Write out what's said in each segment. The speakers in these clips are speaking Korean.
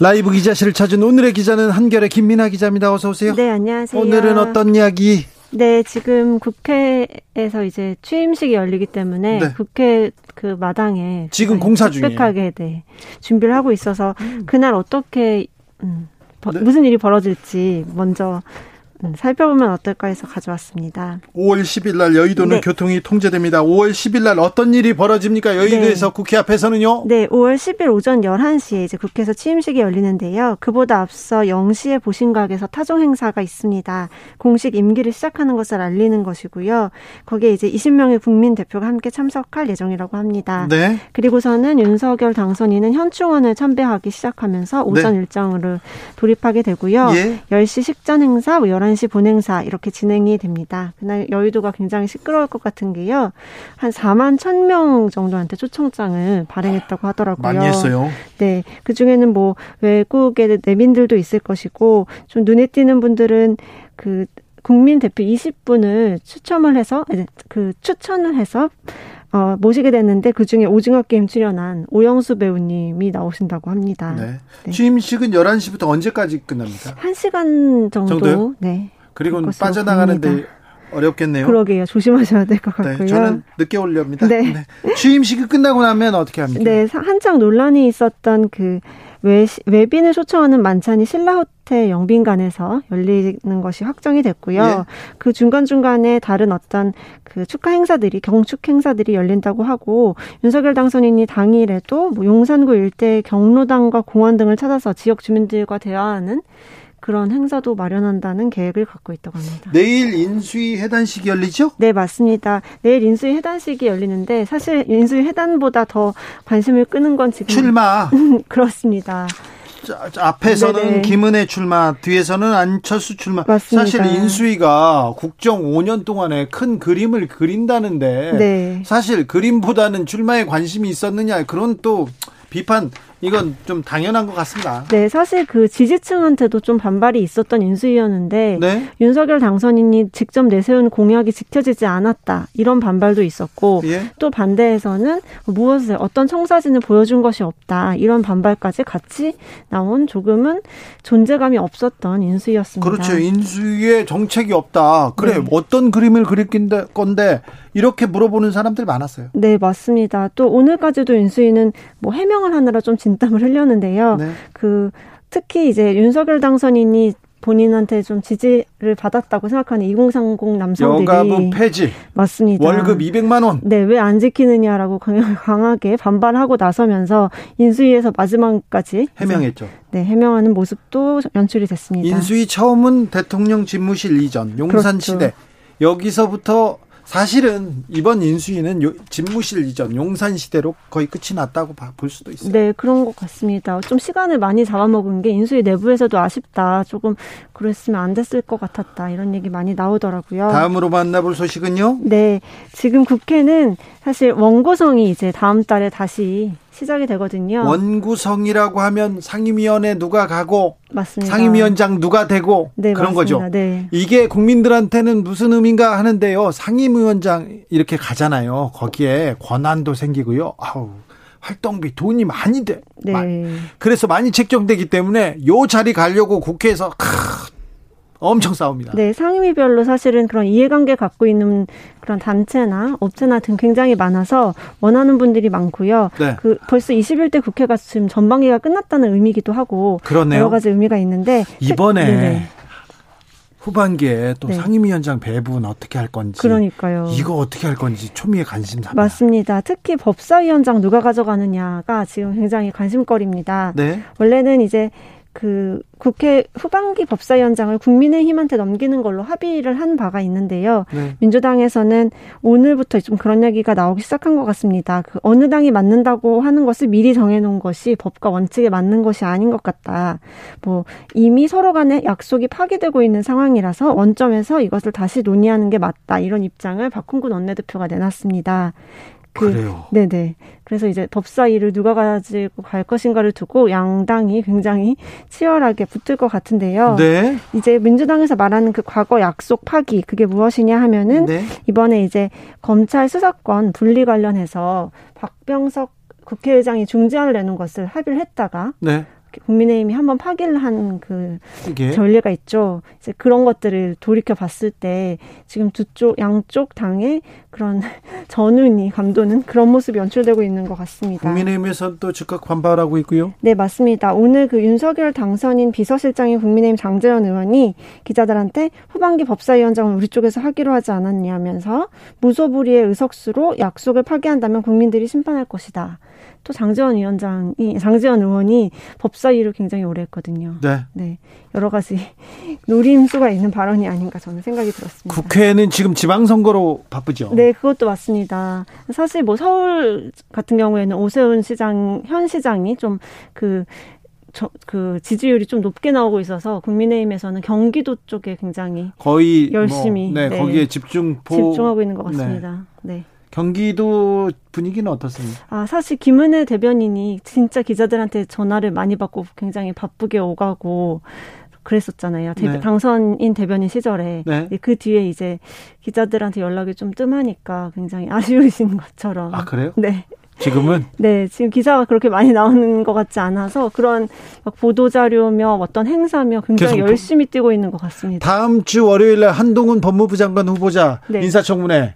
라이브 기자실을 찾은 오늘의 기자는 한결의 김민아 기자입니다. 어서 오세요. 네, 안녕하세요. 오늘은 어떤 이야기? 네, 지금 국회에서 이제 취임식이 열리기 때문에 네. 국회 그 마당에 지금 공사 중이에요. 빽하게 네, 준비를 하고 있어서 그날 어떻게 음, 네. 무슨 일이 벌어질지 먼저 음, 살펴보면 어떨까 해서 가져왔습니다. 5월 10일 날 여의도는 네. 교통이 통제됩니다. 5월 10일 날 어떤 일이 벌어집니까? 여의도에서 네. 국회 앞에서는요? 네, 5월 10일 오전 11시에 이제 국회에서 취임식이 열리는데요. 그보다 앞서 0시에 보신각에서 타종 행사가 있습니다. 공식 임기를 시작하는 것을 알리는 것이고요. 거기에 이제 20명의 국민 대표가 함께 참석할 예정이라고 합니다. 네. 그리고서는 윤석열 당선인은 현충원을 참배하기 시작하면서 오전 네. 일정으로 돌입하게 되고요. 예. 10시 식전 행사, 11시 11시 본행사 이렇게 진행이 됩니다. 그날 여의도가 굉장히 시끄러울 것 같은 게요. 한 4만 1000명 정도한테 초청장을 발행했다고 하더라고요. 많이 했어요. 네. 그중에는 뭐 외국의 내민들도 있을 것이고 좀 눈에 띄는 분들은 그 국민 대표 20분을 추첨을 해서 그 추천을 해서 어, 모시게 됐는데 그 중에 오징어 게임 출연한 오영수 배우님이 나오신다고 합니다. 네. 네. 취임식은 11시부터 언제까지 끝납니까? 1시간 정도. 정도요? 네. 그리고 빠져나가는데 봅니다. 어렵겠네요. 그러게요. 조심하셔야 될것 네, 같고요. 네, 저는 늦게 올려옵니다. 네. 네. 취임식이 끝나고 나면 어떻게 합니까? 네, 한창 논란이 있었던 그 외, 외빈을 초청하는 만찬이 신라 호텔 영빈관에서 열리는 것이 확정이 됐고요. 예. 그 중간중간에 다른 어떤 그 축하 행사들이, 경축 행사들이 열린다고 하고, 윤석열 당선인이 당일에도 뭐 용산구 일대 경로당과 공원 등을 찾아서 지역 주민들과 대화하는 그런 행사도 마련한다는 계획을 갖고 있다고 합니다. 내일 인수위 해단식이 열리죠? 네, 맞습니다. 내일 인수위 해단식이 열리는데 사실 인수위 해단보다 더 관심을 끄는 건 지금 출마. 그렇습니다. 앞에서는 네네. 김은혜 출마, 뒤에서는 안철수 출마. 맞습니다. 사실 인수위가 국정 5년 동안에 큰 그림을 그린다는데 네. 사실 그림보다는 출마에 관심이 있었느냐 그런 또 비판 이건 좀 당연한 것 같습니다. 네, 사실 그 지지층한테도 좀 반발이 있었던 인수위였는데 네? 윤석열 당선인이 직접 내세운 공약이 지켜지지 않았다 이런 반발도 있었고 예? 또 반대에서는 무엇을 어떤 청사진을 보여준 것이 없다 이런 반발까지 같이 나온 조금은 존재감이 없었던 인수위였습니다. 그렇죠. 인수위에 정책이 없다. 그래 네. 어떤 그림을 그릴 건데 이렇게 물어보는 사람들 많았어요. 네, 맞습니다. 또 오늘까지도 인수위는 뭐 해명을 하느라 좀 진 땀을 흘렸는데요. 네. 그 특히 이제 윤석열 당선인이 본인한테 좀 지지를 받았다고 생각하는 2030 남성들이 여가부 폐지 맞습니다. 월급 200만 원. 네, 왜 안 지키느냐라고 강하게 반발하고 나서면서 인수위에서 마지막까지 해명했죠. 네, 해명하는 모습도 연출이 됐습니다. 인수위 처음은 대통령 집무실 이전 용산 그렇죠. 시대 여기서부터 사실은 이번 인수위는 요, 집무실 이전 용산 시대로 거의 끝이 났다고 볼 수도 있어요. 네, 그런 것 같습니다. 좀 시간을 많이 잡아먹은 게 인수위 내부에서도 아쉽다. 조금 그랬으면 안 됐을 것 같았다. 이런 얘기 많이 나오더라고요. 다음으로 만나볼 소식은요? 네, 지금 국회는 사실 원고성이 이제 다음 달에 다시 시작이 되거든요. 원구성이라고 하면 상임위원회 누가 가고 맞습니다. 상임위원장 누가 되고 네, 그런 맞습니다. 거죠. 네. 이게 국민들한테는 무슨 의미인가 하는데요. 상임위원장 이렇게 가잖아요. 거기에 권한도 생기고요. 아우 활동비 돈이 많이 돼. 네. 그래서 많이 책정되기 때문에 요 자리 가려고 국회에서 크, 엄청 싸웁니다. 네, 상임위별로 사실은 그런 이해관계 갖고 있는 그런 단체나 업체나 등 굉장히 많아서 원하는 분들이 많고요. 네. 그 벌써 21대 국회가 지금 전반기가 끝났다는 의미기도 하고 그러네요. 여러 가지 의미가 있는데 이번에 네네. 후반기에 또 네. 상임위원장 배분 어떻게 할 건지 그러니까요. 이거 어떻게 할 건지 초미의 관심사 맞습니다. 특히 법사위원장 누가 가져가느냐가 지금 굉장히 관심거리입니다. 네. 원래는 이제 그 국회 후반기 법사위원장을 국민의힘한테 넘기는 걸로 합의를 한 바가 있는데요. 네. 민주당에서는 오늘부터 좀 그런 얘기가 나오기 시작한 것 같습니다. 그 어느 당이 맞는다고 하는 것을 미리 정해놓은 것이 법과 원칙에 맞는 것이 아닌 것 같다. 뭐 이미 서로 간에 약속이 파기되고 있는 상황이라서 원점에서 이것을 다시 논의하는 게 맞다 이런 입장을 박홍근 원내대표가 내놨습니다. 그, 그래요. 네네. 그래서 이제 법사위를 누가 가지고 갈 것인가를 두고 양당이 굉장히 치열하게 붙을 것 같은데요. 네. 이제 민주당에서 말하는 그 과거 약속 파기 그게 무엇이냐 하면은 네. 이번에 이제 검찰 수사권 분리 관련해서 박병석 국회의장이 중재안을 내는 것을 합의를 했다가 네. 국민의힘이 한번 파기를 한 그 전례가 있죠. 이제 그런 것들을 돌이켜 봤을 때 지금 두 쪽 양쪽 당의 그런 전운이 감도는 그런 모습이 연출되고 있는 것 같습니다. 국민의힘에서 또 즉각 반발하고 있고요. 네, 맞습니다. 오늘 그 윤석열 당선인 비서실장인 국민의힘 장재현 의원이 기자들한테 후반기 법사위원장을 우리 쪽에서 하기로 하지 않았냐면서 무소불위의 의석수로 약속을 파기한다면 국민들이 심판할 것이다. 또 장재원 위원장이 장재원 의원이 법사 위를 굉장히 오래 했거든요. 네. 네. 여러 가지 노림수가 있는 발언이 아닌가 저는 생각이 들었습니다. 국회는 지금 지방선거로 바쁘죠. 네, 그것도 맞습니다. 사실 뭐 서울 같은 경우에는 오세훈 시장 현 시장이 좀그 저, 그 지지율이 좀 높게 나오고 있어서 국민의힘에서는 경기도 쪽에 굉장히 거의 뭐 열심히 뭐, 네, 네, 거기에 집중포 집중하고 있는 것 같습니다. 네. 네. 경기도 분위기는 어떻습니까? 아, 사실 김은혜 대변인이 진짜 기자들한테 전화를 많이 받고 굉장히 바쁘게 오가고 그랬었잖아요. 네. 당선인 대변인 시절에. 네. 그 뒤에 이제 기자들한테 연락이 좀 뜸하니까 굉장히 아쉬우신 것처럼. 아, 그래요? 네. 지금은? 네, 지금 기사가 그렇게 많이 나오는 것 같지 않아서 그런 보도 자료며 어떤 행사며 굉장히 열심히 뛰고 있는 것 같습니다. 다음 주 월요일에 한동훈 법무부 장관 후보자 네. 인사청문회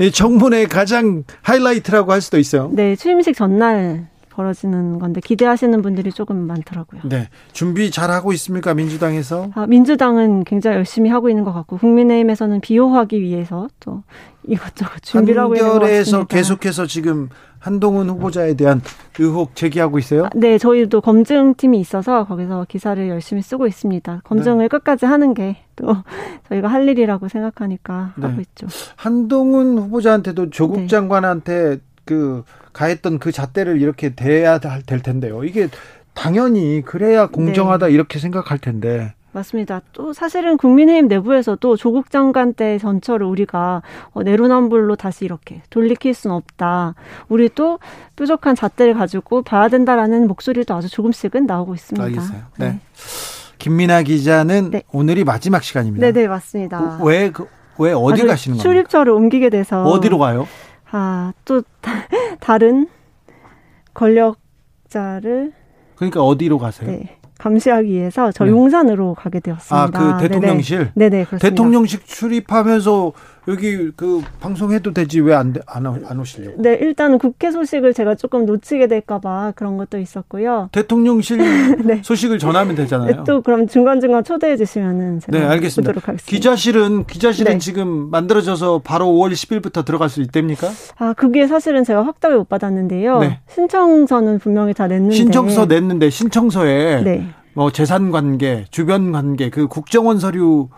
이 청문회 가장 하이라이트라고 할 수도 있어요. 네, 취임식 전날 벌어지는 건데 기대하시는 분들이 조금 많더라고요. 네, 준비 잘 하고 있습니까 민주당에서? 아, 민주당은 굉장히 열심히 하고 있는 것 같고 국민의힘에서는 비호하기 위해서 또 이것저것 준비를 하고 있는 것 같습니다. 계속해서 지금 한동훈 후보자에 대한 의혹 제기하고 있어요? 아, 네, 저희도 검증팀이 있어서 거기서 기사를 열심히 쓰고 있습니다. 검증을 네. 끝까지 하는 게 또 저희가 할 일이라고 생각하니까 네. 하고 있죠. 한동훈 후보자한테도 조국 네. 장관한테 그 가했던 그 잣대를 이렇게 대야 될 텐데요. 이게 당연히 그래야 공정하다 네. 이렇게 생각할 텐데. 맞습니다. 또 사실은 국민의힘 내부에서도 조국 장관 때 전철을 우리가 어, 내로남불로 다시 이렇게 돌리킬 수는 없다. 우리 또 뾰족한 잣대를 가지고 봐야 된다라는 목소리도 아주 조금씩은 나오고 있습니다. 알겠어요. 네. 네. 김민아 기자는 네. 오늘이 마지막 시간입니다. 네, 네, 맞습니다. 왜, 그, 왜 어디 가시는 겁니까? 출입처를 옮기게 돼서. 어디로 가요? 아, 또 다른 권력자를 그러니까 어디로 가세요? 네. 감시하기 위해서 저 네. 용산으로 가게 되었습니다. 아, 그 대통령실? 네네, 네네 그렇습니다. 대통령실 출입하면서 여기 그 방송해도 되지 왜 안 안 안 오시려고? 네, 일단 국회 소식을 제가 조금 놓치게 될까봐 그런 것도 있었고요. 대통령실 네. 소식을 전하면 되잖아요. 네, 또 그럼 중간 중간 초대해 주시면은 제가 네, 알겠습니다. 보도록 하겠습니다. 기자실은 기자실은 네. 지금 만들어져서 바로 5월 10일부터 들어갈 수 있답니까? 아, 그게 사실은 제가 확답을 못 받았는데요. 네. 신청서는 분명히 다 냈는데 신청서 냈는데 신청서에 네. 뭐 재산 관계, 주변 관계, 그 국정원 서류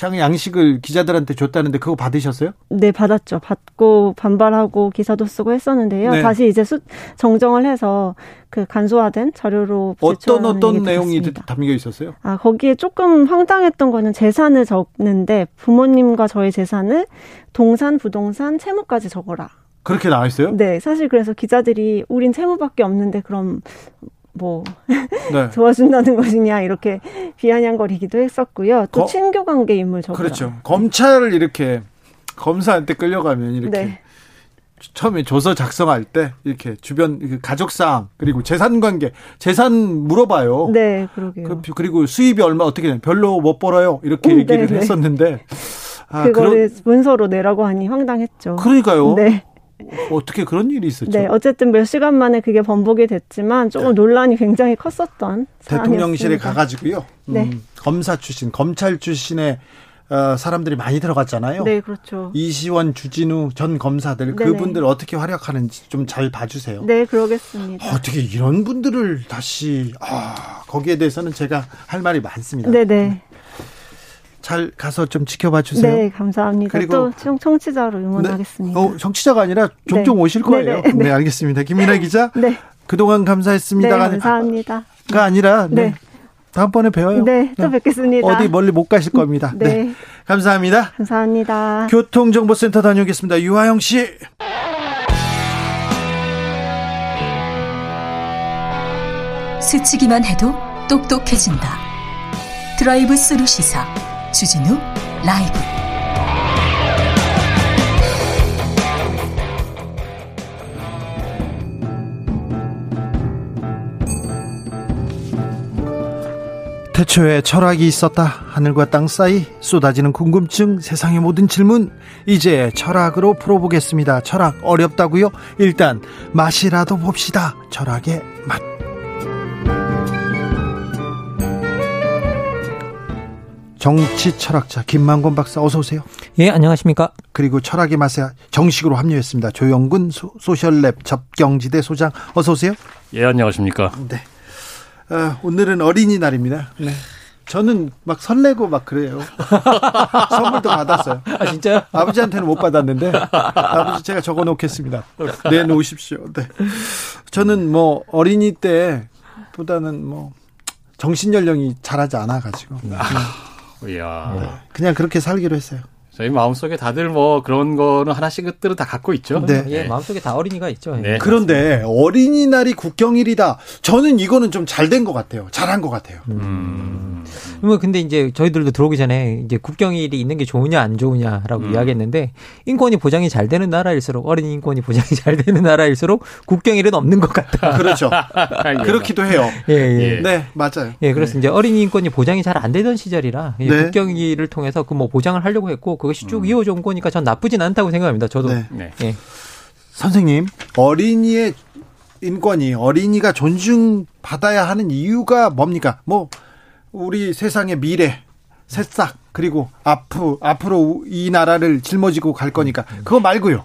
향 양식을 기자들한테 줬다는데 그거 받으셨어요? 네, 받았죠. 받고 반발하고 기사도 쓰고 했었는데요. 네. 다시 이제 수, 정정을 해서 그 간소화된 자료로 어떤 어떤 내용이 담겨 있었어요? 아, 거기에 조금 황당했던 거는 재산을 적는데 부모님과 저의 재산을 동산, 부동산, 채무까지 적어라. 그렇게 나와 있어요? 네, 사실 그래서 기자들이 우린 채무밖에 없는데 그럼 뭐 네. 도와준다는 것이냐 이렇게 비아냥거리기도 했었고요. 또 거, 친교 관계 인물 적 그렇죠. 검찰을 이렇게 검사한테 끌려가면 이렇게 네. 처음에 조서 작성할 때 이렇게 주변 그 가족 사항 그리고 재산 관계 재산 물어봐요. 네, 그러게요. 그, 그리고 수입이 얼마 어떻게 되냐 별로 못 벌어요 이렇게 음, 얘기를 네네. 했었는데 아, 그거를 그런, 문서로 내라고 하니 황당했죠. 그러니까요. 네. 어떻게 그런 일이 있었죠? 네, 어쨌든 몇 시간 만에 그게 번복이 됐지만 조금 네. 논란이 굉장히 컸었던 대통령실에 가가지고요. 네. 음, 검사 출신, 검찰 출신의 어, 사람들이 많이 들어갔잖아요. 네, 그렇죠. 이시원, 주진우 전 검사들 네네. 그분들 어떻게 활약하는지 좀 잘 봐주세요. 네, 그러겠습니다. 어떻게 이런 분들을 다시 아 거기에 대해서는 제가 할 말이 많습니다. 네 네. 잘 가서 좀 지켜봐 주세요. 네, 감사합니다. 그리고 또 청취자로 응원하겠습니다. 네, 어, 청취자가 아니라 종종 네. 오실 거예요. 네네. 네, 알겠습니다. 김민아 기자. 네. 그동안 감사했습니다. 네, 감사합니다. 가 아니라 네. 네. 다음번에 배워요. 네, 또 뵙겠습니다. 어디 멀리 못 가실 겁니다. 네. 네. 감사합니다. 감사합니다. 교통정보센터 다녀오겠습니다. 유하영 씨. 스치기만 해도 똑똑해진다. 드라이브 스루 시사 주진우 라이브. 태초에 철학이 있었다. 하늘과 땅 사이 쏟아지는 궁금증, 세상의 모든 질문 이제 철학으로 풀어보겠습니다. 철학 어렵다고요? 일단 맛이라도 봅시다. 철학의 맛. 정치 철학자 김만곤 박사 어서 오세요. 예, 안녕하십니까? 그리고 철학의 맛에 정식으로 합류했습니다. 조영근 소, 셜랩 접경지대 소장 어서 오세요. 예, 안녕하십니까? 네. 아, 오늘은 어린이날입니다. 네. 저는 막 설레고 막 그래요. 선물도 받았어요. 아, 진짜? 아버지한테는 못 받았는데, 아버지 제가 적어 놓겠습니다. 내놓으십시오. 네. 저는 뭐 어린이 때보다는 뭐 정신연령이 자라지 않아가지고. 아, 이야. 네. 그냥 그렇게 살기로 했어요. 저희 마음속에 다들 뭐 그런 거는 하나씩 것들은 다 갖고 있죠. 네. 예, 마음속에 다 어린이가 있죠. 네. 그런데 어린이날이 국경일이다. 저는 이거는 좀 잘 된 것 같아요. 잘한 것 같아요. 음. 뭐 근데 이제 저희들도 들어오기 전에 이제 국경일이 있는 게 좋으냐 안 좋으냐라고 음. 이야기했는데 인권이 보장이 잘 되는 나라일수록 어린이 인권이 보장이 잘 되는 나라일수록 국경일은 없는 것 같다. 그렇죠. 그렇기도 해요. 예, 예. 네, 맞아요. 예, 그래서 네. 이제 어린이 인권이 보장이 잘 안 되던 시절이라 네. 국경일을 통해서 그 뭐 보장을 하려고 했고 그것이 쭉 음. 이어져 온 거니까 전 나쁘진 않다고 생각합니다. 저도. 네. 네. 예. 선생님, 어린이의 인권이 어린이가 존중받아야 하는 이유가 뭡니까? 뭐 우리 세상의 미래, 새싹 그리고 앞으로 앞으로 이 나라를 짊어지고 갈 거니까 그거 말고요.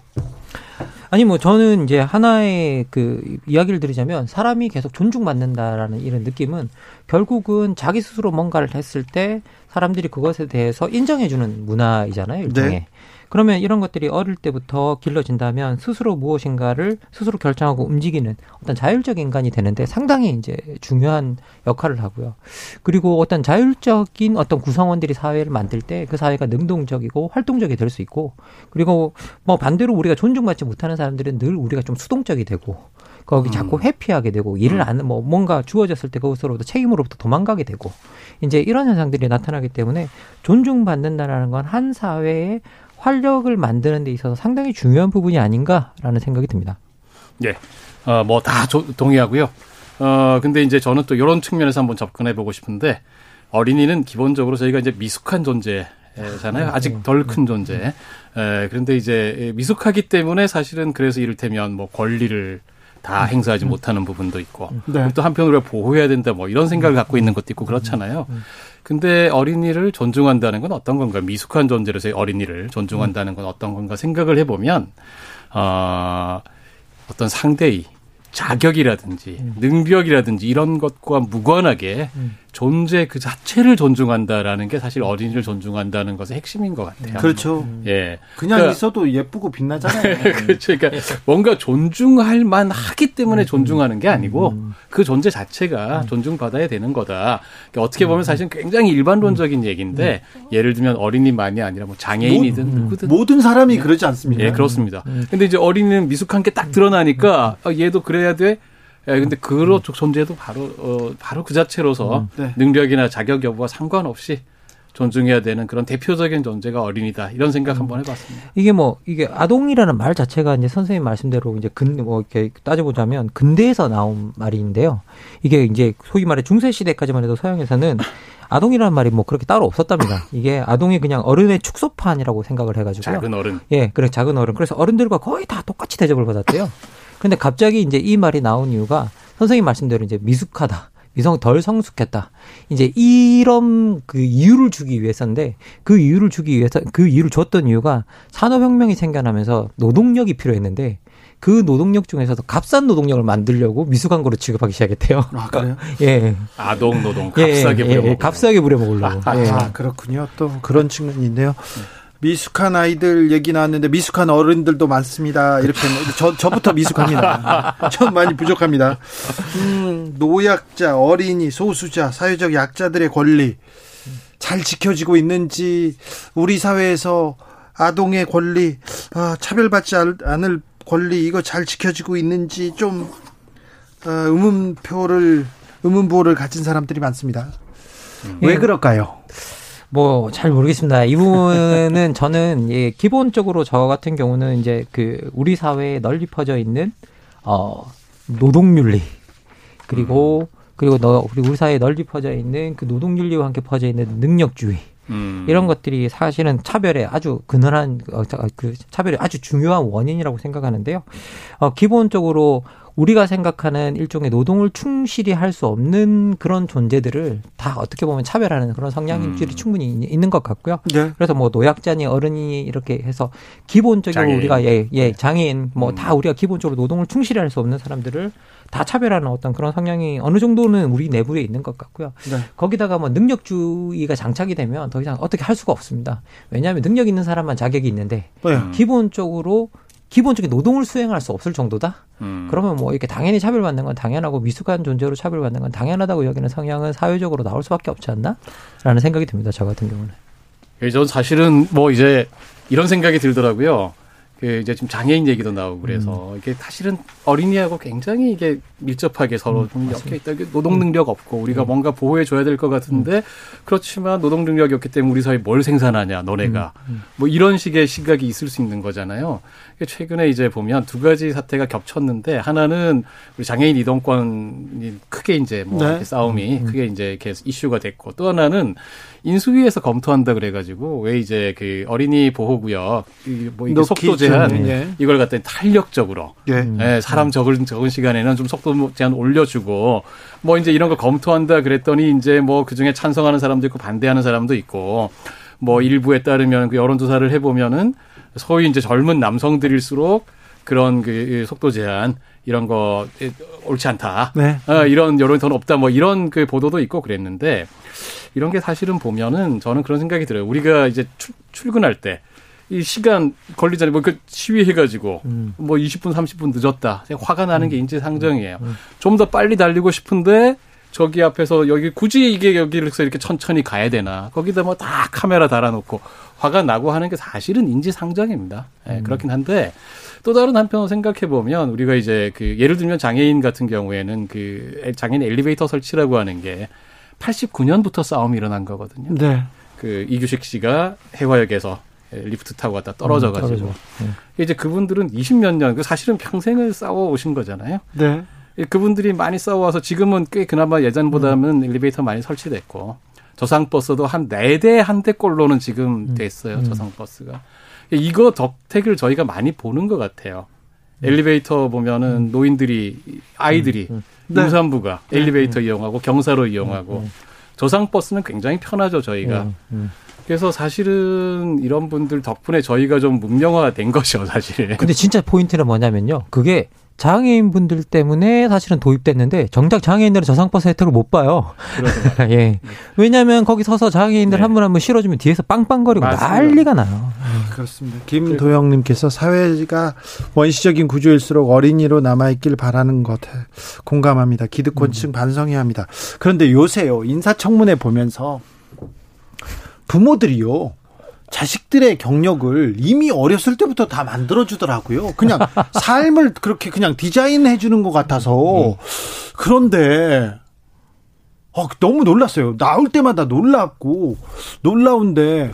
아니 뭐 저는 이제 하나의 그 이야기를 드리자면 사람이 계속 존중받는다라는 이런 느낌은 결국은 자기 스스로 뭔가를 했을 때 사람들이 그것에 대해서 인정해주는 문화이잖아요 일종의. 네. 그러면 이런 것들이 어릴 때부터 길러진다면 스스로 무엇인가를 스스로 결정하고 움직이는 어떤 자율적 인간이 되는데 상당히 이제 중요한 역할을 하고요. 그리고 어떤 자율적인 어떤 구성원들이 사회를 만들 때 그 사회가 능동적이고 활동적이 될 수 있고 그리고 뭐 반대로 우리가 존중받지 못하는 사람들은 늘 우리가 좀 수동적이 되고 거기 자꾸 음. 회피하게 되고 일을 안 뭐 뭔가 주어졌을 때 그것으로부터 책임으로부터 도망가게 되고 이제 이런 현상들이 나타나기 때문에 존중받는다라는 건 한 사회의 활력을 만드는 데 있어서 상당히 중요한 부분이 아닌가라는 생각이 듭니다. 예. 어, 뭐 다 동의하고요. 어, 근데 이제 저는 또 이런 측면에서 한번 접근해 보고 싶은데 어린이는 기본적으로 저희가 이제 미숙한 존재잖아요. 아, 아직 네. 덜큰 존재. 에, 그런데 이제 미숙하기 때문에 사실은 그래서 이를테면 뭐 권리를 다 음. 행사하지 음. 못하는 부분도 있고 네. 또 한편으로 보호해야 된다 뭐 이런 생각을 갖고 있는 것도 있고 그렇잖아요. 음. 근데 어린이를 존중한다는 건 어떤 건가? 미숙한 존재로서의 어린이를 존중한다는 건 어떤 건가 생각을 해보면 어, 어떤 상대의 자격이라든지 음. 능력이라든지 이런 것과 무관하게 음. 존재 그 자체를 존중한다라는 게 사실 어린이를 존중한다는 것의 핵심인 것 같아요. 그렇죠. 예. 그냥 그러니까, 있어도 예쁘고 빛나잖아요. 그렇죠. 그러니까 뭔가 존중할 만하기 때문에 음. 존중하는 게 아니고 음. 그 존재 자체가 음. 존중받아야 되는 거다. 그러니까 어떻게 보면 사실은 굉장히 일반론적인 얘기인데 예를 들면 어린이만이 아니라 뭐 장애인이든 모, 누구든 모든 사람이 예. 그러지 않습니까? 예, 그렇습니다. 근데 이제 어린이는 미숙한 게 딱 드러나니까 아, 얘도 그래야 돼. 예, 근데 그런 쪽 존재도 바로 어 바로 그 자체로서 음, 네. 능력이나 자격 여부와 상관없이 존중해야 되는 그런 대표적인 존재가 어린이다 이런 생각 음. 한번 해봤습니다. 이게 뭐 이게 아동이라는 말 자체가 이제 선생님 말씀대로 이제 근 뭐 이렇게 따져보자면 근대에서 나온 말인데요. 이게 이제 소위 말해 중세 시대까지만 해도 서양에서는 아동이라는 말이 뭐 그렇게 따로 없었답니다. 이게 아동이 그냥 어른의 축소판이라고 생각을 해가지고요. 작은 어른. 예, 그래 작은 어른. 그래서 어른들과 거의 다 똑같이 대접을 받았대요. 근데 갑자기 이제 이 말이 나온 이유가 선생님 말씀대로 이제 미숙하다. 미성 덜 성숙했다. 이제 이런 그 이유를 주기 위해서인데 그 이유를 주기 위해서 그 이유를 줬던 이유가 산업혁명이 생겨나면서 노동력이 필요했는데 그 노동력 중에서도 값싼 노동력을 만들려고 미숙한 거로 취급하기 시작했대요. 아, 그래요? 예. 아동 노동 값싸게 예, 예, 예, 값싸게 부려먹으려고. 아, 예. 아, 그렇군요. 또 그런 측면이 있네요. 미숙한 아이들 얘기 나왔는데 미숙한 어른들도 많습니다. 이렇게 저 저부터 미숙합니다. 전 많이 부족합니다. 음, 노약자, 어린이, 소수자, 사회적 약자들의 권리 잘 지켜지고 있는지 우리 사회에서 아동의 권리, 아, 차별받지 않을 권리 이거 잘 지켜지고 있는지 좀 어, 의문표를 의문부호를 가진 사람들이 많습니다. 음. 왜 그럴까요? 뭐 잘 모르겠습니다. 이 부분은 저는 예, 기본적으로 저 같은 경우는 이제 그 우리 사회에 널리 퍼져 있는 어 노동윤리 그리고 음. 그리고 너 그리고 우리 사회에 널리 퍼져 있는 그 노동윤리와 함께 퍼져 있는 능력주의 음. 이런 것들이 사실은 차별의 아주 근원한 어, 그 차별의 아주 중요한 원인이라고 생각하는데요. 어, 기본적으로 우리가 생각하는 일종의 노동을 충실히 할 수 없는 그런 존재들을 다 어떻게 보면 차별하는 그런 성향들이 음. 충분히 있는 것 같고요. 네. 그래서 뭐 노약자니 어른이 이렇게 해서 기본적으로 장애인. 우리가 예, 예 장애인 뭐다 음. 우리가 기본적으로 노동을 충실히 할 수 없는 사람들을 다 차별하는 어떤 그런 성향이 어느 정도는 우리 내부에 있는 것 같고요. 네. 거기다가 뭐 능력주의가 장착이 되면 더 이상 어떻게 할 수가 없습니다. 왜냐하면 능력 있는 사람만 자격이 있는데 네. 기본적으로 기본적인 노동을 수행할 수 없을 정도다. 음. 그러면 뭐 이렇게 당연히 차별받는 건 당연하고 미숙한 존재로 차별받는 건 당연하다고 여기는 성향은 사회적으로 나올 수밖에 없지 않나?라는 생각이 듭니다. 저 같은 경우는. 예, 전 사실은 뭐 이제 이런 생각이 들더라고요. 그 이제 지금 장애인 얘기도 나오고 그래서 음. 이게 사실은 어린이하고 굉장히 이게 밀접하게 서로 음, 좀 엮여 있다. 노동 능력 없고 우리가 음. 뭔가 보호해 줘야 될 것 같은데 음. 그렇지만 노동 능력이 없기 때문에 우리 사회 뭘 생산하냐 너네가 음, 음. 뭐 이런 식의 시각이 있을 수 있는 거잖아요. 최근에 이제 보면 두 가지 사태가 겹쳤는데 하나는 우리 장애인 이동권이 크게 이제 뭐 네. 싸움이 크게 이제 계속 이슈가 됐고 또 하나는 인수위에서 검토한다 그래가지고 왜 이제 그 어린이 보호구역 뭐 이게 속도 제한 예. 이걸 갖다 탄력적으로 예. 예, 사람 적은 적은 시간에는 좀 속도 제한 올려주고 뭐 이제 이런 거 검토한다 그랬더니 이제 뭐 그 중에 찬성하는 사람도 있고 반대하는 사람도 있고 뭐 일부에 따르면 그 여론조사를 해보면은 소위 이제 젊은 남성들일수록 그런 그 속도 제한 이런 거 옳지 않다. 네. 어, 이런 여론이 더 높다. 뭐 이런 그 보도도 있고 그랬는데 이런 게 사실은 보면은 저는 그런 생각이 들어요. 우리가 이제 출, 출근할 때 이 시간 걸리잖아요. 뭐 그 시위해가지고 음. 뭐 20분 30분 늦었다. 화가 나는 게 음. 인지 상정이에요. 음. 음. 좀더 빨리 달리고 싶은데 저기 앞에서 여기 굳이 이게 여기를서 이렇게 천천히 가야 되나? 거기다 뭐 다 카메라 달아놓고 화가 나고 하는 게 사실은 인지상정입니다. 예, 네, 그렇긴 한데 또 다른 한편으로 생각해 보면 우리가 이제 그 예를 들면 장애인 같은 경우에는 그 장애인 엘리베이터 설치라고 하는 게 89년부터 싸움이 일어난 거거든요. 네. 그 이규식 씨가 해화역에서 리프트 타고 갔다 떨어져 가지고 음, 네. 이제 그분들은 20몇 년, 그 사실은 평생을 싸워 오신 거잖아요. 네. 그분들이 많이 싸워와서 지금은 꽤 그나마 예전보다는 음. 엘리베이터 많이 설치됐고 저상버스도 한 네 대 한 대꼴로는 지금 음. 됐어요. 음. 저상버스가. 이거 덕택을 저희가 많이 보는 것 같아요. 음. 엘리베이터 보면은 음. 노인들이 아이들이 음. 네. 임산부가 네. 엘리베이터 네. 이용하고 경사로 이용하고 저상 버스는 굉장히 편하죠 저희가. 그래서 사실은 이런 분들 덕분에 저희가 좀 문명화된 것이죠 사실. 근데 진짜 포인트는 뭐냐면요. 그게 장애인 분들 때문에 사실은 도입됐는데 정작 장애인들은 저상버스 혜택을 못 봐요. 예. 왜냐하면 거기 서서 장애인들 네. 한분 한 분 실어주면 뒤에서 빵빵거리고 맞습니다. 난리가 나요. 네, 그렇습니다. 김도영님께서 사회가 원시적인 구조일수록 어린이로 남아있길 바라는 것 공감합니다. 기득권층 음. 반성해야 합니다. 그런데 요새요 인사청문회 보면서 부모들이요 자식들의 경력을 이미 어렸을 때부터 다 만들어주더라고요. 그냥 삶을 그렇게 그냥 디자인해 주는 것 같아서. 그런데, 어, 너무 놀랐어요. 나올 때마다 놀랍고, 놀라운데,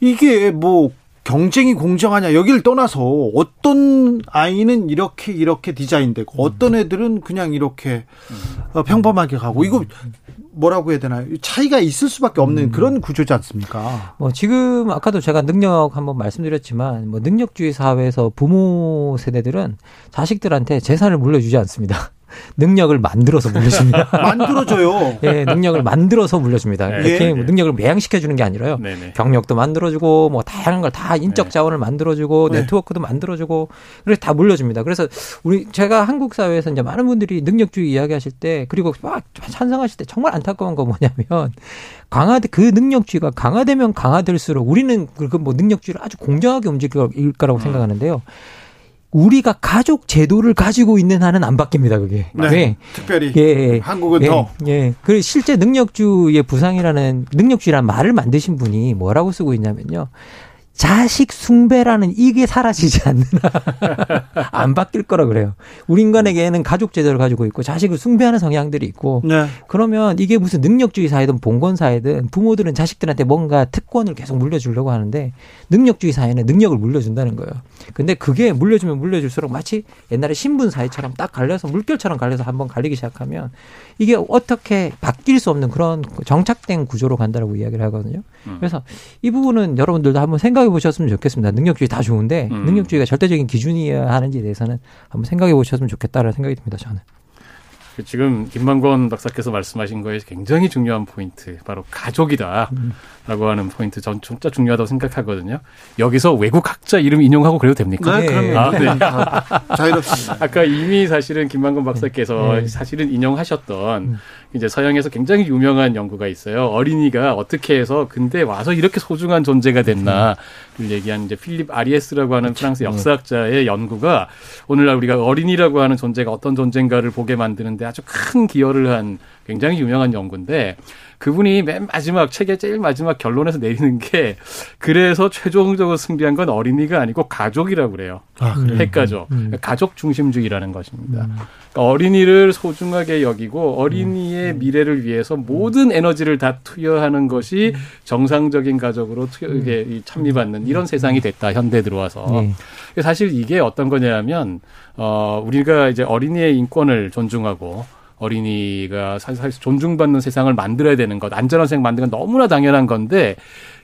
이게 뭐, 경쟁이 공정하냐 여기를 떠나서 어떤 아이는 이렇게 이렇게 디자인되고 어떤 애들은 그냥 이렇게 어, 평범하게 가고 이거 뭐라고 해야 되나요? 차이가 있을 수밖에 없는 음. 그런 구조지 않습니까? 뭐 지금 아까도 제가 능력 한번 말씀드렸지만 뭐 능력주의 사회에서 부모 세대들은 자식들한테 재산을 물려주지 않습니다. 능력을 만들어서 물려줍니다. 만들어줘요. 예, 능력을 만들어서 물려줍니다. 네. 이렇게 네. 능력을 매양시켜 주는 게 아니라요. 네, 네. 경력도 만들어주고 뭐 다양한 걸 다 인적 네. 자원을 만들어주고 네. 네트워크도 만들어주고 그래서 다 물려줍니다. 그래서 우리 제가 한국 사회에서 이제 많은 분들이 능력주의 이야기하실 때 그리고 막 찬성하실 때 정말 안타까운 거 뭐냐면 강화돼 그 능력주의가 강화되면 강화될수록 우리는 그 뭐 능력주의를 아주 공정하게 움직일 거라고 음. 생각하는데요. 우리가 가족 제도를 가지고 있는 한은 안 바뀝니다, 그게. 네. 네. 특별히 예, 예, 한국은 예, 더. 예. 그 실제 능력주의 부상이라는 능력주의라는 말을 만드신 분이 뭐라고 쓰고 있냐면요. 자식 숭배라는 이게 사라지지 않는 안 바뀔 거라 그래요. 우리 인간에게는 가족 제도를 가지고 있고 자식을 숭배하는 성향들이 있고 네. 그러면 이게 무슨 능력주의 사회든 봉건 사회든 부모들은 자식들한테 뭔가 특권을 계속 물려주려고 하는데 능력주의 사회는 능력을 물려준다는 거예요. 근데 그게 물려주면 물려줄수록 마치 옛날에 신분 사회처럼 딱 갈려서 물결처럼 갈려서 한번 갈리기 시작하면 이게 어떻게 바뀔 수 없는 그런 정착된 구조로 간다라고 이야기를 하거든요. 음. 그래서 이 부분은 여러분들도 한번 생각 해 보셨으면 좋겠습니다. 능력주의 다 좋은데 음. 능력주의가 절대적인 기준이어야 하는지에 대해서는 한번 생각해 보셨으면 좋겠다라는 생각이 듭니다. 저는. 그 지금 김만권 박사께서 말씀하신 거에 굉장히 중요한 포인트 바로 가족이다라고 음. 하는 포인트 전 진짜 중요하다고 생각하거든요. 여기서 외국 학자 이름 인용하고 그래도 됩니까? 네, 그럼요. 아, 네. 아, 자유롭습니다. 아까 이미 사실은 김만권 박사께서 네. 사실은 인용하셨던 음. 이제 서양에서 굉장히 유명한 연구가 있어요. 어린이가 어떻게 해서 근데 와서 이렇게 소중한 존재가 됐나를 얘기한 이제 필립 아리에스라고 하는 그렇죠. 프랑스 역사학자의 연구가 오늘날 우리가 어린이라고 하는 존재가 어떤 존재인가를 보게 만드는데 아주 큰 기여를 한 굉장히 유명한 연구인데 그분이 맨 마지막 책의 제일 마지막 결론에서 내리는 게 그래서 최종적으로 승리한 건 어린이가 아니고 가족이라고 그래요. 아, 핵가족. 음. 음. 가족 중심주의라는 것입니다. 음. 그러니까 어린이를 소중하게 여기고 어린이의 음. 미래를 위해서 모든 에너지를 다 투여하는 것이 음. 정상적인 가족으로 투여, 음. 참미받는 이런 세상이 됐다. 현대 들어와서. 네. 사실 이게 어떤 거냐면 어 우리가 이제 어린이의 인권을 존중하고 어린이가 사실 존중받는 세상을 만들어야 되는 것, 안전한 세상 만드는 건 너무나 당연한 건데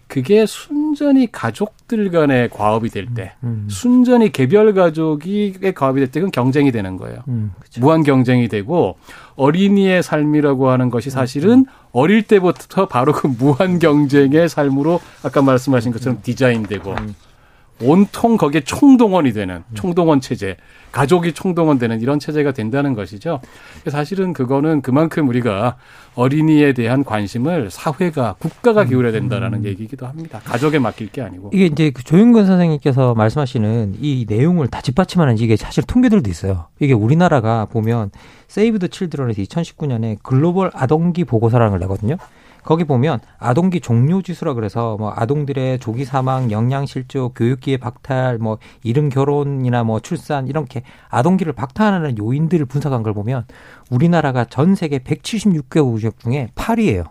그게 순전히 가족들 간의 과업이 될 때, 음, 음. 순전히 개별 가족이 과업이 될 때 그건 경쟁이 되는 거예요. 음, 무한 경쟁이 되고 어린이의 삶이라고 하는 것이 사실은 음, 어릴 때부터 바로 그 무한 경쟁의 삶으로 아까 말씀하신 것처럼 음. 디자인되고 온통 거기에 총동원이 되는 총동원 체제, 가족이 총동원되는 이런 체제가 된다는 것이죠. 사실은 그거는 그만큼 우리가 어린이에 대한 관심을 사회가 국가가 기울여야 된다라는 음. 얘기이기도 합니다. 가족에 맡길 게 아니고 이게 이제 그 조윤근 선생님께서 말씀하시는 이 내용을 다 뒷받침하는 이게 사실 통계들도 있어요. 이게 우리나라가 보면 세이브 드 칠드런에서 2019년에 글로벌 아동기 보고서라는 걸 내거든요. 거기 보면 아동기 종료 지수라 그래서 뭐 아동들의 조기 사망, 영양 실조, 교육기의 박탈, 뭐 이른 결혼이나 뭐 출산 이렇게 아동기를 박탈하는 요인들을 분석한 걸 보면 우리나라가 전 세계 176개국 중에 8위예요.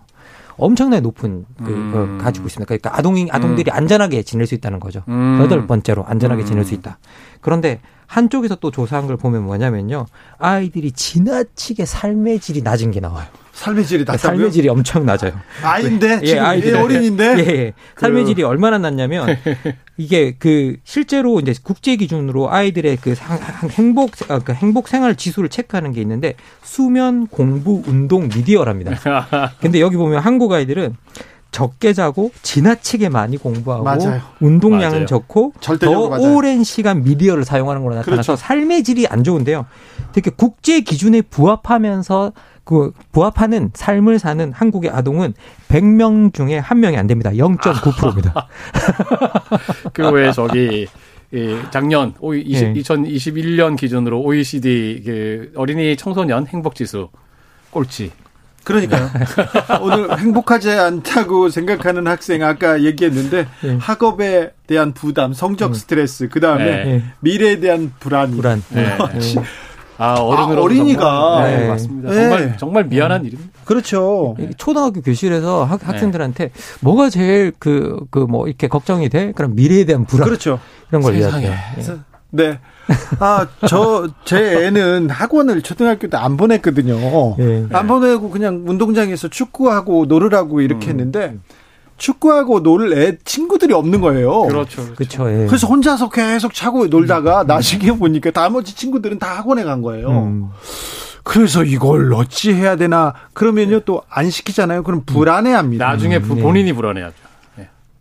엄청나게 높은 그 음. 가지고 있습니다. 그러니까 아동이 아동들이 음. 안전하게 지낼 수 있다는 거죠. 음. 여덟 번째로 안전하게 지낼 수 음. 있다. 그런데 한쪽에서 또 조사한 걸 보면 뭐냐면요. 아이들이 지나치게 삶의 질이 낮은 게 나와요. 삶의 질이 낮다고요? 삶의 질이 엄청 낮아요. 아인데 예, 아이들. 어린인데 예, 예. 삶의 그... 질이 얼마나 낮냐면 이게 그 실제로 이제 국제 기준으로 아이들의 그 행복 아, 그 행복 생활 지수를 체크하는 게 있는데 수면, 공부, 운동, 미디어랍니다. 근데 여기 보면 한국 아이들은 적게 자고 지나치게 많이 공부하고 맞아요. 운동량은 맞아요. 적고 더 맞아요. 오랜 시간 미디어를 사용하는 걸로 나타나서 그렇죠. 삶의 질이 안 좋은데요. 되게 국제 기준에 부합하면서 그 부합하는 삶을 사는 한국의 아동은 100명 중에 한 명이 안 됩니다. 0.9%입니다. 그 외에 저기 이 작년 20, 네. 2021년 기준으로 OECD 그 어린이 청소년 행복 지수 꼴찌. 그러니까요. 오늘 행복하지 않다고 생각하는 학생 아까 얘기했는데 네. 학업에 대한 부담, 성적 음. 스트레스, 그 다음에 네. 미래에 대한 불안. 불안. 네. 아, 어른으로 아, 어린이가 네. 네. 맞습니다. 정말 네. 정말 미안한 음. 일입니다. 그렇죠. 초등학교 교실에서 학, 학생들한테 네. 뭐가 제일 그 그 뭐 이렇게 걱정이 돼? 그럼 미래에 대한 불안. 그렇죠. 이런 걸 이야기해요. 네. 아, 저, 제 애는 학원을 초등학교 때 안 보냈거든요. 네. 안 보내고 그냥 운동장에서 축구하고 놀으라고 이렇게 음. 했는데, 축구하고 놀 애 친구들이 없는 거예요. 그렇죠. 그렇죠. 예. 그래서 혼자서 계속 차고 놀다가 음. 나중에 보니까 나머지 친구들은 다 학원에 간 거예요. 음. 그래서 이걸 어찌 해야 되나 그러면요 또 안 시키잖아요. 그럼 불안해합니다. 나중에 부, 네. 본인이 불안해하죠.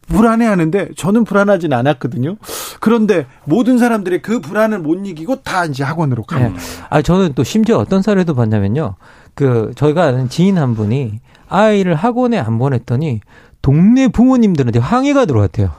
네. 불안해하는데 저는 불안하진 않았거든요. 그런데 모든 사람들이 그 불안을 못 이기고 다 이제 학원으로 가요. 네. 아 저는 또 심지어 어떤 사례도 봤냐면요. 그 저희가 아는 지인 한 분이 아이를 학원에 안 보냈더니 동네 부모님들한테 항의가 들어왔대요.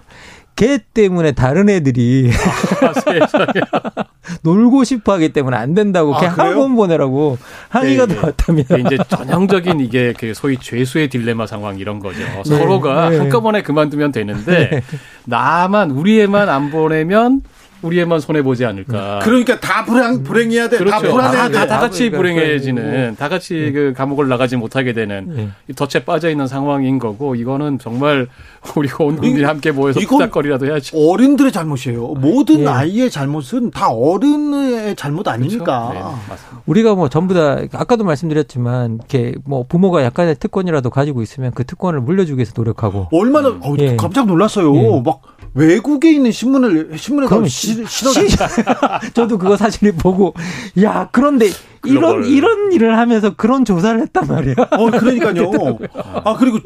걔 때문에 다른 애들이 아, 놀고 싶어 하기 때문에 안 된다고 아, 걔 학원 보내라고 항의가 네, 들어왔다면 이제 전형적인 이게 그 소위 죄수의 딜레마 상황 이런 거죠. 네, 서로가 네. 한꺼번에 그만두면 되는데 네. 나만 우리 애만 안 보내면 우리 애만 손해 보지 않을까. 그러니까 다 불행 불행해야 돼. 그렇죠. 다 불안해야 돼. 다, 다 같이 불행해지는, 다 같이 네. 그 감옥을 나가지 못하게 되는 네. 덫에 빠져 있는 상황인 거고 이거는 정말 우리가 온 국민이 함께 모여서 투닥거리라도 해야지. 어른들의 잘못이에요. 모든 네. 아이의 잘못은 다 어른의 잘못 그렇죠. 아닙니까? 그렇죠? 네, 우리가 뭐 전부 다 아까도 말씀드렸지만 이렇게 뭐 부모가 약간의 특권이라도 가지고 있으면 그 특권을 물려주기 위해서 노력하고 얼마나 어, 예. 깜짝 놀랐어요. 예. 막 외국에 있는 신문을 신문에 그럼 시, 실어 저도 그거 사실 보고 야 그런데 이런 이런 일을 하면서 그런 조사를 했단 말이야. 어 그러니까요. 아 그리고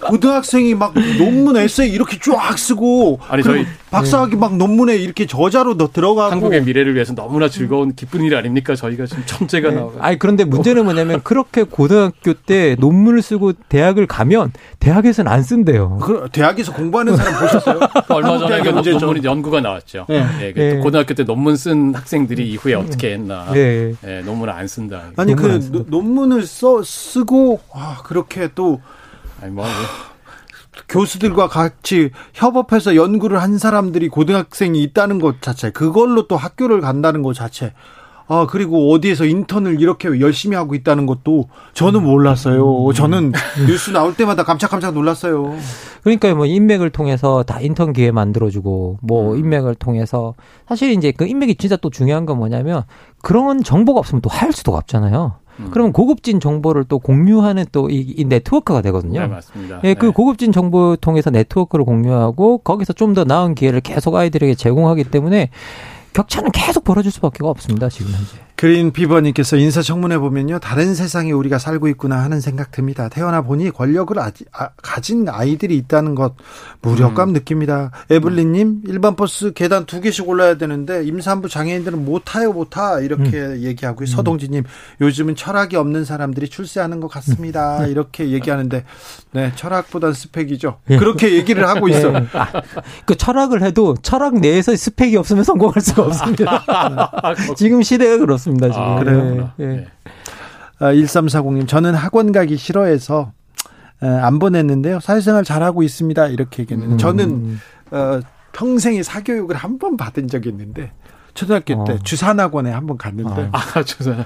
고등학생이 막 논문 에세이 이렇게 쫙 쓰고 아니 저희 박사학위 막 논문에 이렇게 저자로 너 들어가고 한국의 미래를 위해서 너무나 즐거운 기쁜 일 아닙니까? 저희가 지금 천재가 네. 나와. 아니 그런데 문제는 뭐냐면 그렇게 고등학교 때 논문을 쓰고 대학을 가면 대학에서는 안 쓴대요. 그 대학에서 공부하는 사람 보셨어요? 얼마 전에 그 논문이 연구가 나왔죠. 네. 네. 네. 고등학교 때 논문 쓴 학생들이 이후에 어떻게 했나. 네. 네. 논문을 안 쓴다. 아니 그 쓴다. 논문을 써 쓰고 아 그렇게 또 아니 뭐 교수들과 같이 협업해서 연구를 한 사람들이 고등학생이 있다는 것 자체, 그걸로 또 학교를 간다는 것 자체, 아, 그리고 어디에서 인턴을 이렇게 열심히 하고 있다는 것도 저는 몰랐어요. 음. 저는 뉴스 나올 때마다 깜짝깜짝 놀랐어요. 그러니까 뭐 인맥을 통해서 다 인턴 기회 만들어주고 뭐 음. 인맥을 통해서 사실 이제 그 인맥이 진짜 또 중요한 건 뭐냐면 그런 정보가 없으면 또 할 수도 없잖아요. 음. 그러면 고급진 정보를 또 공유하는 또이 네트워크가 되거든요. 네, 맞습니다. 예, 그 네. 고급진 정보 통해서 네트워크를 공유하고 거기서 좀 더 나은 기회를 계속 아이들에게 제공하기 때문에 격차는 계속 벌어질 수밖에 없습니다. 지금 현재. 그린 비버님께서 인사청문회 보면요 다른 세상에 우리가 살고 있구나 하는 생각 듭니다. 태어나 보니 권력을 아, 아, 가진 아이들이 있다는 것 무력감 음. 느낍니다. 에블린님 일반 버스 계단 두 개씩 올라야 되는데 임산부 장애인들은 못 타요 못 타 이렇게 음. 얘기하고요. 음. 서동진님 요즘은 철학이 없는 사람들이 출세하는 것 같습니다. 음. 이렇게 얘기하는데 네 철학보단 스펙이죠. 예. 그렇게 얘기를 하고 있어. 예. 아, 그 철학을 해도 철학 내에서 스펙이 없으면 성공할 수가 없습니다. 지금 시대가 그렇습니다. 같습니다, 지금. 아, 그래요? 네. 네. 아, 1340님, 저는 학원 가기 싫어해서 안 보냈는데요. 사회생활 잘하고 있습니다. 이렇게 얘기했는데. 음. 저는, 어, 평생에 사교육을 한 번 받은 적이 있는데, 초등학교 어. 때 주산학원에 한 번 갔는데. 아, 아 주산.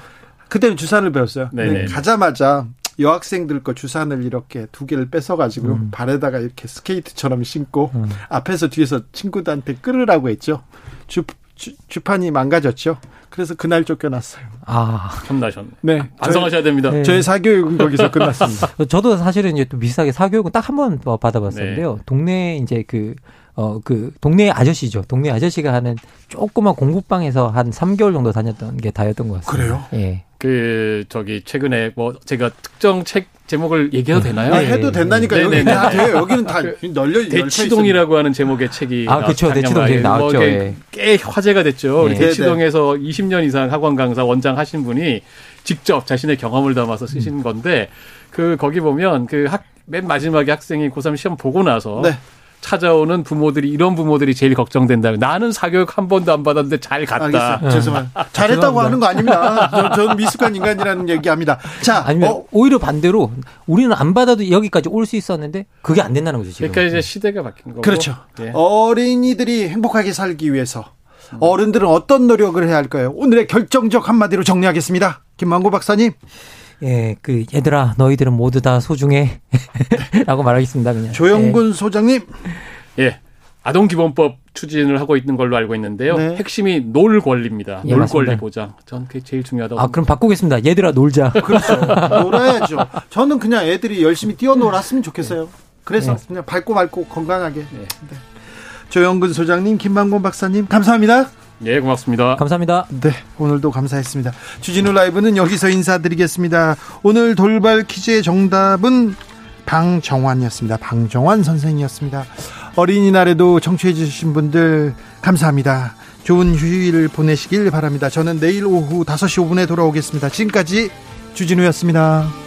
그때는 주산을 배웠어요. 네 가자마자 여학생들 거 주산을 이렇게 두 개를 뺏어가지고 음. 발에다가 이렇게 스케이트처럼 신고 음. 앞에서 뒤에서 친구들한테 끌으라고 했죠. 주, 주, 주판이 망가졌죠. 그래서 그날 쫓겨났어요. 아, 혼나셨네. 네. 반성하셔야 됩니다. 네. 저의 사교육은 거기서 끝났습니다. 저도 사실은 이제 또 비슷하게 사교육은 딱 한 번 받아봤었는데요. 네. 동네 이제 그, 어, 그, 동네 아저씨죠. 동네 아저씨가 하는 조그만 공부방에서 한 3개월 정도 다녔던 게 다였던 것 같습니다. 그래요? 예. 그, 저기, 최근에 뭐, 제가 특정 책 제목을 얘기해도 네. 되나요? 네, 해도 된다니까 네, 여기 다 돼요. 여기는 다그 널려 대치동이라고 하는 제목의 책이 아 그렇죠 대치동 책 나왔죠. 뭐 예. 꽤 화제가 됐죠. 우리 대치동에서 20년 이상 학원 강사 원장 하신 분이 직접 자신의 경험을 담아서 쓰신 음. 건데 그 거기 보면 그 학 맨 마지막에 학생이 고3 시험 보고 나서 네. 찾아오는 부모들이 이런 부모들이 제일 걱정된다. 나는 사교육 한 번도 안 받았는데 잘 갔다. 알겠어요. 죄송합니다. 잘했다고 하는 거 아닙니다. 저, 저는 미숙한 인간이라는 얘기합니다. 자, 아니면 어. 오히려 반대로 우리는 안 받아도 여기까지 올 수 있었는데 그게 안 된다는 거죠. 지금. 그러니까 이제 시대가 바뀐 거고. 그렇죠. 예. 어린이들이 행복하게 살기 위해서 어른들은 어떤 노력을 해야 할까요? 오늘의 결정적 한마디로 정리하겠습니다. 김만고 박사님. 예, 그 얘들아 너희들은 모두 다 소중해 라고 말하겠습니다. 그냥. 조영군 예. 소장님. 예. 아동기본법 추진을 하고 있는 걸로 알고 있는데요. 네. 핵심이 놀 권리입니다. 예, 놀 맞습니다. 권리 보장. 전 그게 제일 중요하다고. 아, 그럼 바꾸겠습니다. 얘들아 놀자. 그렇죠. 놀아야죠. 저는 그냥 애들이 열심히 뛰어놀았으면 좋겠어요. 그래서 네. 그냥 밝고 맑고 건강하게. 네. 네. 조영근 소장님, 김만곤 박사님, 감사합니다. 예, 고맙습니다. 감사합니다. 네, 오늘도 감사했습니다. 주진우 라이브는 여기서 인사드리겠습니다. 오늘 돌발 퀴즈의 정답은 방정환이었습니다. 방정환 선생이었습니다. 어린이날에도 청취해 주신 분들 감사합니다. 좋은 휴일 보내시길 바랍니다. 저는 내일 오후 5시 5분에 돌아오겠습니다. 지금까지 주진우였습니다.